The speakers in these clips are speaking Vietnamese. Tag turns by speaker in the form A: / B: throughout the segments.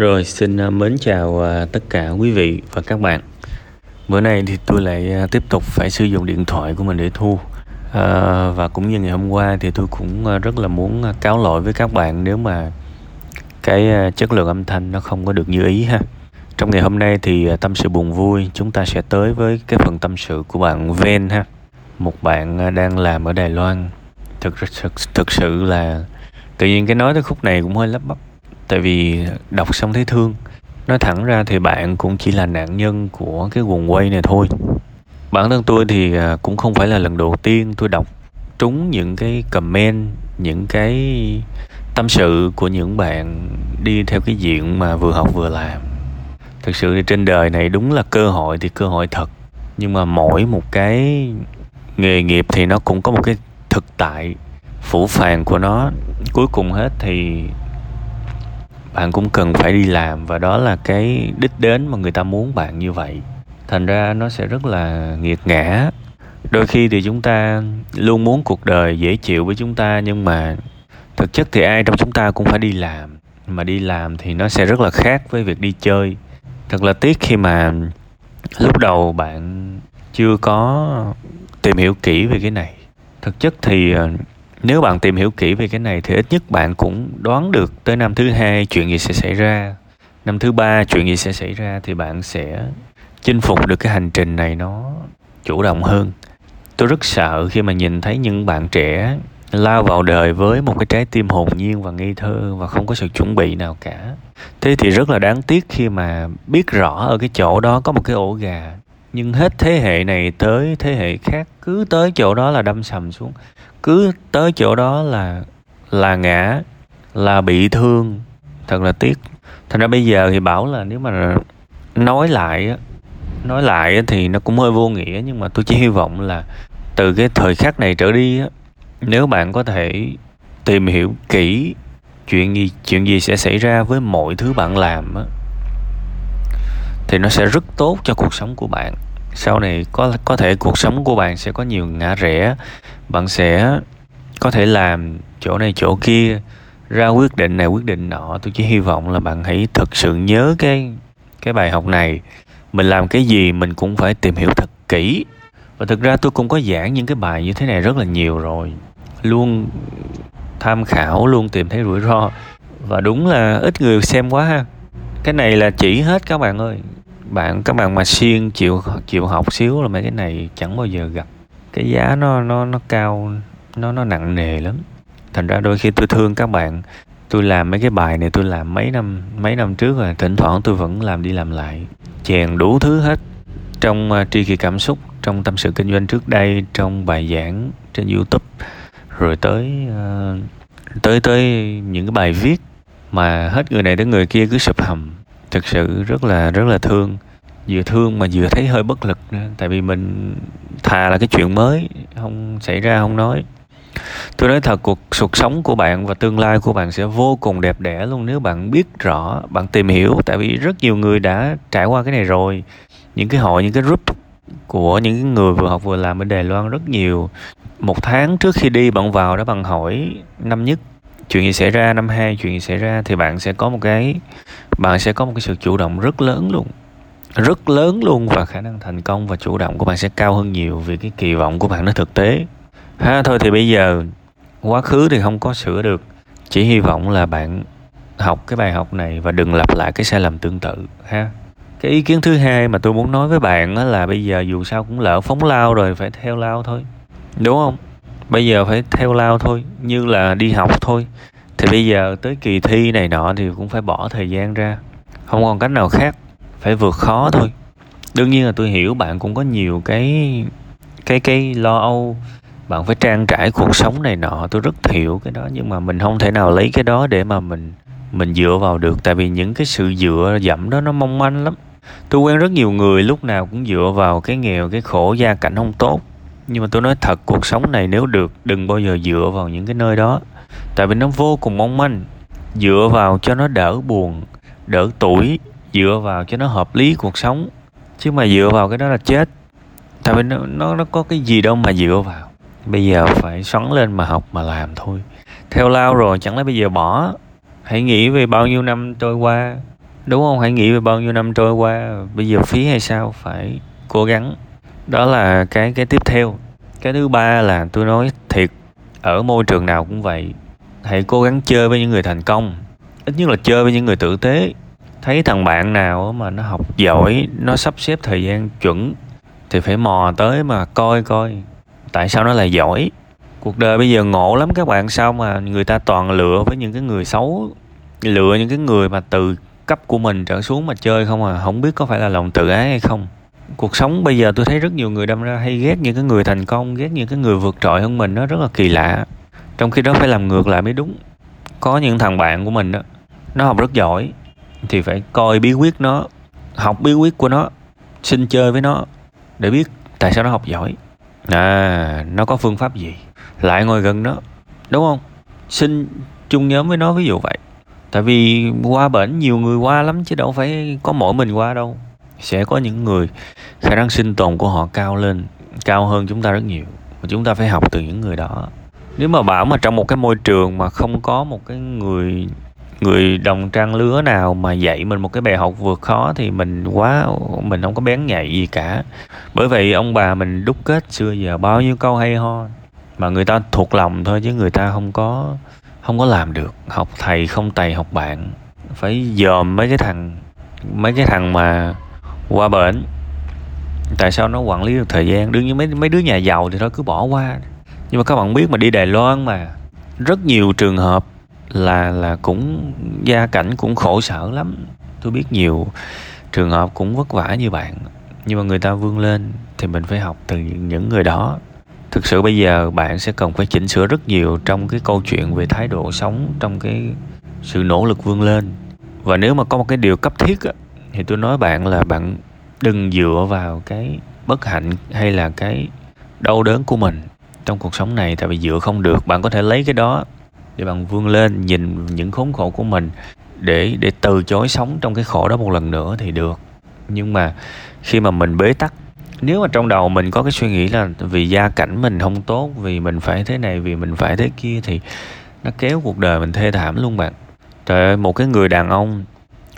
A: Rồi xin à, mến chào à, tất cả quý vị và các bạn. Bữa nay thì tôi lại à, tiếp tục phải sử dụng điện thoại của mình để thu. À, và cũng như ngày hôm qua thì tôi cũng rất là muốn cáo lỗi với các bạn nếu mà cái chất lượng âm thanh nó không có được như ý ha. Trong ngày hôm nay thì tâm sự buồn vui chúng ta sẽ tới với cái phần tâm sự của bạn Ven ha. Một bạn đang làm ở Đài Loan. Thực thực, thực sự là tự nhiên cái nói tới khúc này cũng hơi lắp bắp tại vì đọc xong thấy thương. Nói thẳng ra thì bạn cũng chỉ là nạn nhân của cái guồng quay này thôi. Bản thân tôi thì à, cũng không phải là lần đầu tiên tôi đọc. Trúng những cái comment, những cái tâm sự của những bạn đi theo cái diện mà vừa học vừa làm. Thực sự thì trên đời này đúng là cơ hội thì cơ hội thật. Nhưng mà mỗi một cái nghề nghiệp thì nó cũng có một cái thực tại, phủ phàng của nó. Cuối cùng hết thì bạn cũng cần phải đi làm và đó là cái đích đến mà người ta muốn bạn như vậy. Thành ra nó sẽ rất là nghiệt ngã. Đôi khi thì chúng ta luôn muốn cuộc đời dễ chịu với chúng ta, nhưng mà thực chất thì ai trong chúng ta cũng phải đi làm. Mà đi làm thì nó sẽ rất là khác với việc đi chơi. Thật là tiếc khi mà lúc đầu bạn chưa có tìm hiểu kỹ về cái này. Thực chất thì ờ, nếu bạn tìm hiểu kỹ về cái này thì ít nhất bạn cũng đoán được tới năm thứ hai chuyện gì sẽ xảy ra. Năm thứ ba chuyện gì sẽ xảy ra thì bạn sẽ chinh phục được cái hành trình này nó chủ động hơn. Tôi rất sợ khi mà nhìn thấy những bạn trẻ lao vào đời với một cái trái tim hồn nhiên và ngây thơ và không có sự chuẩn bị nào cả. Thế thì rất là đáng tiếc khi mà biết rõ ở cái chỗ đó có một cái ổ gà. Nhưng hết thế hệ này tới thế hệ khác, cứ tới chỗ đó là đâm sầm xuống cứ tới chỗ đó là là ngã, là bị thương. Thật là tiếc. Thành ra bây giờ thì bảo là nếu mà nói lại nói lại thì nó cũng hơi vô nghĩa, nhưng mà tôi chỉ hy vọng là từ cái thời khắc này trở đi nếu bạn có thể tìm hiểu kỹ chuyện gì chuyện gì sẽ xảy ra với mọi thứ bạn làm thì nó sẽ rất tốt cho cuộc sống của bạn sau này có có thể cuộc sống của bạn sẽ có nhiều ngã rẽ. Bạn sẽ có thể làm chỗ này chỗ kia, ra quyết định này quyết định nọ. Tôi chỉ hy vọng là bạn hãy thực sự nhớ cái cái bài học này. Mình làm cái gì mình cũng phải tìm hiểu thật kỹ. Và thực ra tôi cũng có giảng những cái bài như thế này rất là nhiều rồi. Luôn tham khảo, luôn tìm thấy rủi ro. Và đúng là ít người xem quá ha. Cái này là chỉ hết các bạn ơi bạn các bạn mà siêng chịu chịu học xíu là mấy cái này chẳng bao giờ gặp. Cái giá nó nó nó cao nó nó nặng nề lắm. Thành ra đôi khi tôi thương các bạn. Tôi làm mấy cái bài này tôi làm mấy năm mấy năm trước rồi thỉnh thoảng tôi vẫn làm đi làm lại. Chèn đủ thứ hết. Trong uh, tri kỳ cảm xúc trong tâm sự kinh doanh trước đây trong bài giảng trên youtube rồi tới uh, tới tới những cái bài viết mà hết người này tới người kia cứ sụp hầm thực sự rất là rất là thương. Vừa thương mà vừa thấy hơi bất lực. Nữa tại vì mình thà là cái chuyện mới, không xảy ra, không nói. Tôi nói thật, cuộc cuộc sống của bạn và tương lai của bạn sẽ vô cùng đẹp đẽ luôn nếu bạn biết rõ, bạn tìm hiểu. Tại vì rất nhiều người đã trải qua cái này rồi. Những cái hội, những cái group của những người vừa học vừa làm ở Đài Loan rất nhiều. Một tháng trước khi đi, bạn vào đó bạn hỏi năm nhất chuyện gì xảy ra năm hai, chuyện gì xảy ra thì bạn sẽ có một cái, bạn sẽ có một cái sự chủ động rất lớn luôn. Rất lớn luôn và khả năng thành công và chủ động của bạn sẽ cao hơn nhiều vì cái kỳ vọng của bạn nó thực tế. Ha, thôi thì bây giờ, quá khứ thì không có sửa được. Chỉ hy vọng là bạn học cái bài học này và đừng lặp lại cái sai lầm tương tự, ha. Cái ý kiến thứ hai mà tôi muốn nói với bạn là bây giờ dù sao cũng lỡ phóng lao rồi, phải theo lao thôi. Đúng không? Bây giờ phải theo lao thôi, như là đi học thôi. Thì bây giờ tới kỳ thi này nọ thì cũng phải bỏ thời gian ra. Không còn cách nào khác, phải vượt khó thôi. Đương nhiên là tôi hiểu bạn cũng có nhiều cái cái cái lo âu. Bạn phải trang trải cuộc sống này nọ, tôi rất hiểu cái đó. Nhưng mà mình không thể nào lấy cái đó để mà mình mình dựa vào được. Tại vì những cái sự dựa dẫm đó nó mong manh lắm. Tôi quen rất nhiều người lúc nào cũng dựa vào cái nghèo, cái khổ, gia cảnh không tốt nhưng mà tôi nói thật, cuộc sống này nếu được, đừng bao giờ dựa vào những cái nơi đó. Tại vì nó vô cùng mong manh. Dựa vào cho nó đỡ buồn, đỡ tuổi dựa vào cho nó hợp lý cuộc sống. Chứ mà dựa vào cái đó là chết. Tại vì nó nó nó có cái gì đâu mà dựa vào. Bây giờ phải xoắn lên mà học mà làm thôi. Theo lao rồi, chẳng lẽ bây giờ bỏ? Hãy nghĩ về bao nhiêu năm trôi qua. Đúng không? Hãy nghĩ về bao nhiêu năm trôi qua. Bây giờ phí hay sao? Phải cố gắng đó là cái cái tiếp theo. Cái thứ ba là tôi nói thiệt, ở môi trường nào cũng vậy. Hãy cố gắng chơi với những người thành công. Ít nhất là chơi với những người tử tế. Thấy thằng bạn nào mà nó học giỏi, nó sắp xếp thời gian chuẩn, thì phải mò tới mà coi coi. Tại sao nó lại giỏi? Cuộc đời bây giờ ngộ lắm các bạn, sao mà người ta toàn lựa với những cái người xấu? Lựa những cái người mà từ cấp của mình trở xuống mà chơi không à? Không biết có phải là lòng tự ái hay không? Cuộc sống bây giờ tôi thấy rất nhiều người đâm ra hay ghét những cái người thành công, ghét những cái người vượt trội hơn mình nó rất là kỳ lạ. Trong khi đó phải làm ngược lại mới đúng. Có những thằng bạn của mình đó, nó học rất giỏi, thì phải coi bí quyết nó, học bí quyết của nó, xin chơi với nó để biết tại sao nó học giỏi. À nó có phương pháp gì? Lại ngồi gần nó, đúng không? Xin chung nhóm với nó ví dụ vậy. Tại vì qua bển nhiều người qua lắm chứ đâu phải có mỗi mình qua đâu sẽ có những người khả năng sinh tồn của họ cao lên, cao hơn chúng ta rất nhiều. Và chúng ta phải học từ những người đó. Nếu mà bảo mà trong một cái môi trường mà không có một cái người người đồng trang lứa nào mà dạy mình một cái bài học vượt khó thì mình quá, mình không có bén nhạy gì cả. Bởi vậy ông bà mình đúc kết xưa giờ bao nhiêu câu hay ho mà người ta thuộc lòng thôi chứ người ta không có không có làm được. Học thầy không tày học bạn. Phải dòm mấy cái thằng, mấy cái thằng mà qua bển. Tại sao nó quản lý được thời gian? Đương nhiên mấy mấy đứa nhà giàu thì nó cứ bỏ qua. Nhưng mà các bạn biết mà, đi Đài Loan mà, rất nhiều trường hợp là là cũng gia cảnh cũng khổ sở lắm. Tôi biết nhiều trường hợp cũng vất vả như bạn. Nhưng mà người ta vươn lên thì mình phải học từ những người đó. Thực sự bây giờ bạn sẽ cần phải chỉnh sửa rất nhiều trong cái câu chuyện về thái độ sống, trong cái sự nỗ lực vươn lên. Và nếu mà có một cái điều cấp thiết thì tôi nói bạn là bạn đừng dựa vào cái bất hạnh hay là cái đau đớn của mình trong cuộc sống này, tại vì dựa không được, bạn có thể lấy cái đó để bạn vươn lên, nhìn những khốn khổ của mình để để từ chối sống trong cái khổ đó một lần nữa thì được. Nhưng mà khi mà mình bế tắc, nếu mà trong đầu mình có cái suy nghĩ là vì gia cảnh mình không tốt, vì mình phải thế này, vì mình phải thế kia, thì nó kéo cuộc đời mình thê thảm luôn bạn. Trời ơi, một cái người đàn ông,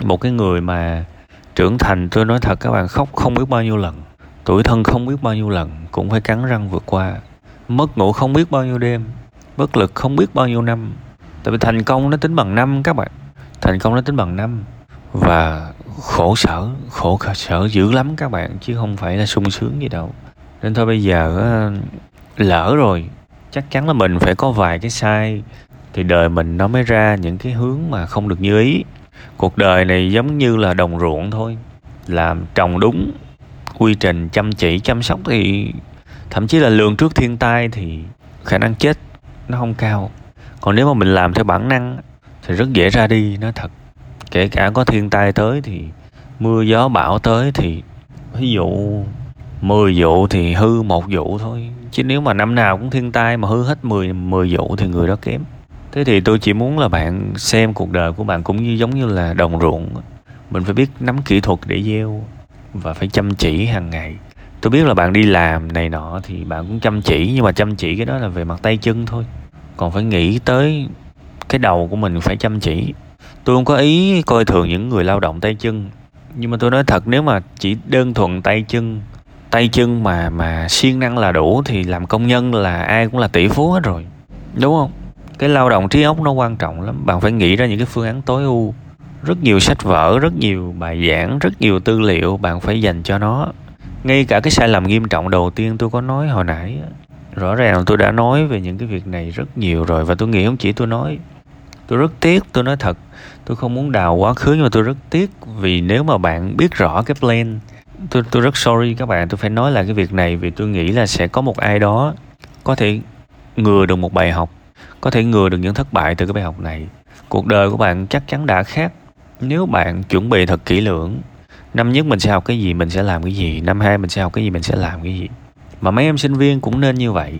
A: một cái người mà trưởng thành, tôi nói thật các bạn, khóc không biết bao nhiêu lần. Tuổi thân không biết bao nhiêu lần, cũng phải cắn răng vượt qua. Mất ngủ không biết bao nhiêu đêm. Bất lực không biết bao nhiêu năm. Tại vì thành công nó tính bằng năm các bạn. Thành công nó tính bằng năm. Và khổ sở khổ sở dữ lắm các bạn, chứ không phải là sung sướng gì đâu. Nên thôi bây giờ ờ, lỡ rồi. Chắc chắn là mình phải có vài cái sai. Thì đời mình nó mới ra những cái hướng mà không được như ý cuộc đời này giống như là đồng ruộng thôi. Làm trồng đúng, quy trình chăm chỉ, chăm sóc thì thậm chí là lường trước thiên tai thì khả năng chết nó không cao. Còn nếu mà mình làm theo bản năng thì rất dễ ra đi nó thật. Kể cả có thiên tai tới thì, mưa gió bão tới thì, ví dụ 10 vụ thì hư một vụ thôi. Chứ nếu mà năm nào cũng thiên tai mà hư hết 10 10 vụ thì người đó kém thế thì tôi chỉ muốn là bạn xem cuộc đời của bạn cũng như giống như là đồng ruộng. Mình phải biết nắm kỹ thuật để gieo và phải chăm chỉ hàng ngày. Tôi biết là bạn đi làm này nọ thì bạn cũng chăm chỉ, nhưng mà chăm chỉ cái đó là về mặt tay chân thôi. Còn phải nghĩ tới cái đầu của mình phải chăm chỉ. Tôi không có ý coi thường những người lao động tay chân, nhưng mà tôi nói thật, nếu mà chỉ đơn thuần tay chân tay chân mà mà siêng năng là đủ thì làm công nhân là ai cũng là tỷ phú hết rồi. Đúng không? Cái lao động trí óc nó quan trọng lắm. Bạn phải nghĩ ra những cái phương án tối ưu. Rất nhiều sách vở, rất nhiều bài giảng, rất nhiều tư liệu bạn phải dành cho nó. Ngay cả cái sai lầm nghiêm trọng đầu tiên tôi có nói hồi nãy rõ ràng tôi đã nói về những cái việc này rất nhiều rồi và tôi nghĩ không chỉ tôi nói. Tôi rất tiếc tôi nói thật, tôi không muốn đào quá khứ nhưng mà tôi rất tiếc vì nếu mà bạn biết rõ cái plan, tôi tôi rất sorry các bạn, tôi phải nói lại cái việc này vì tôi nghĩ là sẽ có một ai đó có thể ngừa được một bài học có thể ngừa được những thất bại từ cái bài học này. Cuộc đời của bạn chắc chắn đã khác. Nếu bạn chuẩn bị thật kỹ lưỡng, năm nhất mình sẽ học cái gì, mình sẽ làm cái gì, năm hai mình sẽ học cái gì, mình sẽ làm cái gì. Mà mấy em sinh viên cũng nên như vậy.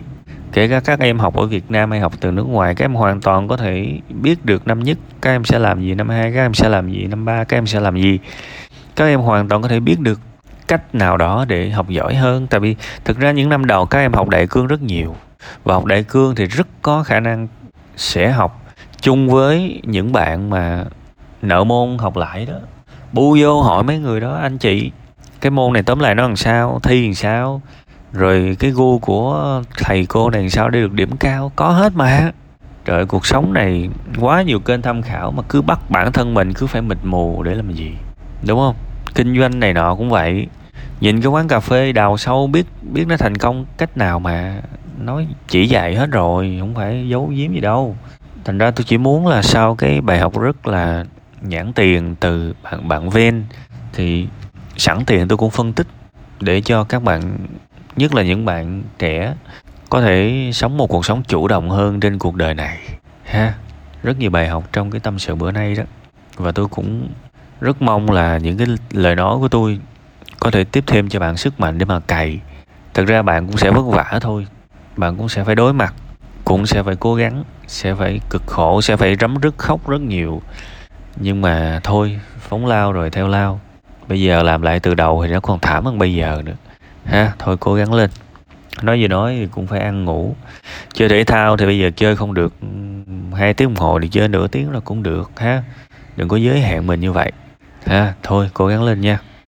A: Kể cả các em học ở Việt Nam hay học từ nước ngoài, các em hoàn toàn có thể biết được năm nhất, các em sẽ làm gì năm hai, các em sẽ làm gì năm ba, các em sẽ làm gì. Các em hoàn toàn có thể biết được cách nào đó để học giỏi hơn. Tại vì thực ra những năm đầu các em học đại cương rất nhiều và học đại cương thì rất có khả năng sẽ học chung với những bạn mà nợ môn học lại đó. Bu vô hỏi mấy người đó, anh chị, cái môn này tóm lại nó làm sao? Thi làm sao? Rồi cái gu của thầy cô này làm sao để được điểm cao? Có hết mà. Trời cuộc sống này quá nhiều kênh tham khảo mà cứ bắt bản thân mình cứ phải mịt mù để làm gì, đúng không? Kinh doanh này nọ cũng vậy. Nhìn cái quán cà phê đào sâu biết biết nó thành công cách nào mà nói chỉ dạy hết rồi, không phải giấu giếm gì đâu. Thành ra tôi chỉ muốn là sau cái bài học rất là nhãn tiền từ bạn bạn ven thì sẵn tiền tôi cũng phân tích để cho các bạn, nhất là những bạn trẻ, có thể sống một cuộc sống chủ động hơn trên cuộc đời này. Ha, rất nhiều bài học trong cái tâm sự bữa nay đó. Và tôi cũng rất mong là những cái lời nói của tôi có thể tiếp thêm cho bạn sức mạnh để mà cày. Thực ra bạn cũng sẽ vất vả thôi bạn cũng sẽ phải đối mặt, cũng sẽ phải cố gắng, sẽ phải cực khổ, sẽ phải rấm rứt, khóc rất nhiều. Nhưng mà thôi, phóng lao rồi, theo lao. Bây giờ làm lại từ đầu thì nó còn thảm hơn bây giờ nữa. Ha, thôi cố gắng lên. Nói gì nói thì cũng phải ăn ngủ. Chơi thể thao thì bây giờ chơi không được. Hai tiếng đồng hồ thì chơi nửa tiếng là cũng được, ha. Đừng có giới hạn mình như vậy. Ha, thôi cố gắng lên nha.